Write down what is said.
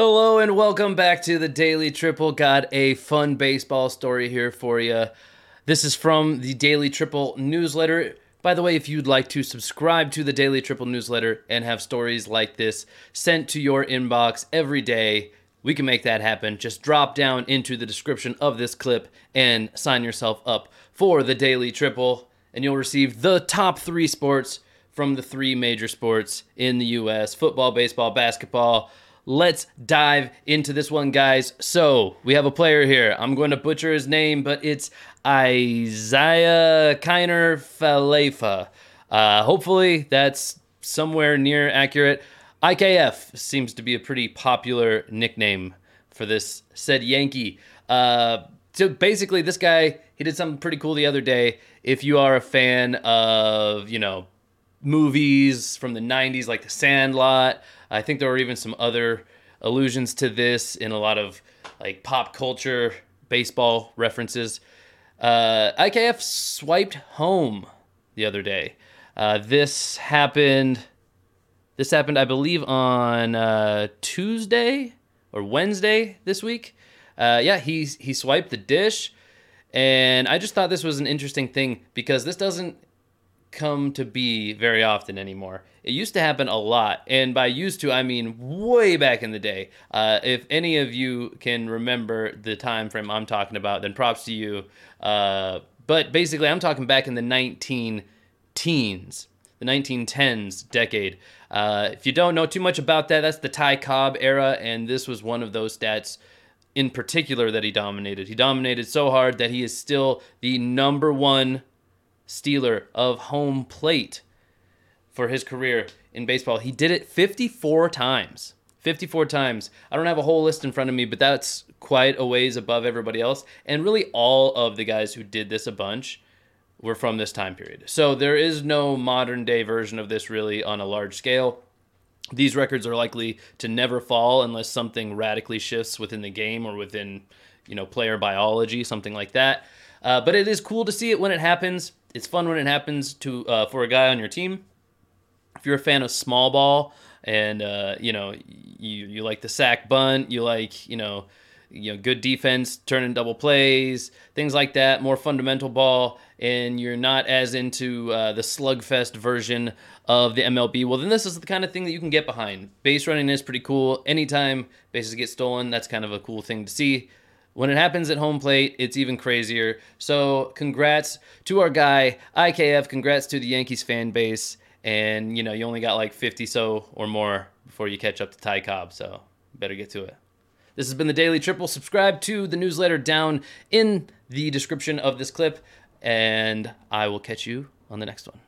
Hello and welcome back to the Daily Triple. Got a fun baseball story here for you. This is from the Daily Triple newsletter. By the way, if you'd like to subscribe to the Daily Triple newsletter and have stories like this sent to your inbox every day, we can make that happen. Just drop down into the description of this clip and sign yourself up for the Daily Triple, and you'll receive the top three sports from the three major sports in the U.S. football, baseball, basketball let's dive into this one, guys. So we have a player here. I'm going to butcher his name, but it's Isiah Kiner Falefa. Uh, hopefully, that's somewhere near accurate. IKF seems to be a pretty popular nickname for this said Yankee. Uh, so basically, this guy he did something pretty cool the other day. If you are a fan of you know movies from the 90s like The Sandlot. I think there were even some other allusions to this in a lot of like pop culture baseball references. Uh, IKF swiped home the other day. Uh, this happened. This happened, I believe, on uh, Tuesday or Wednesday this week. Uh, yeah, he he swiped the dish, and I just thought this was an interesting thing because this doesn't come to be very often anymore. It used to happen a lot, and by used to I mean way back in the day. Uh, if any of you can remember the time frame I'm talking about, then props to you. Uh, but basically, I'm talking back in the 19 teens, the 1910s decade. Uh, if you don't know too much about that, that's the Ty Cobb era, and this was one of those stats in particular that he dominated. He dominated so hard that he is still the number one stealer of home plate for his career in baseball. He did it 54 times. 54 times. I don't have a whole list in front of me, but that's quite a ways above everybody else. And really, all of the guys who did this a bunch were from this time period. So there is no modern day version of this really on a large scale. These records are likely to never fall unless something radically shifts within the game or within, you know, player biology, something like that. Uh, but it is cool to see it when it happens it's fun when it happens to uh, for a guy on your team. If you're a fan of small ball and uh, you know you you like the sack bunt, you like you know you know good defense, turning double plays, things like that, more fundamental ball, and you're not as into uh, the slugfest version of the MLB, well then this is the kind of thing that you can get behind. Base running is pretty cool. Anytime bases get stolen, that's kind of a cool thing to see. When it happens at home plate, it's even crazier. So, congrats to our guy, IKF. Congrats to the Yankees fan base. And, you know, you only got like 50 so or more before you catch up to Ty Cobb. So, better get to it. This has been the Daily Triple. Subscribe to the newsletter down in the description of this clip. And I will catch you on the next one.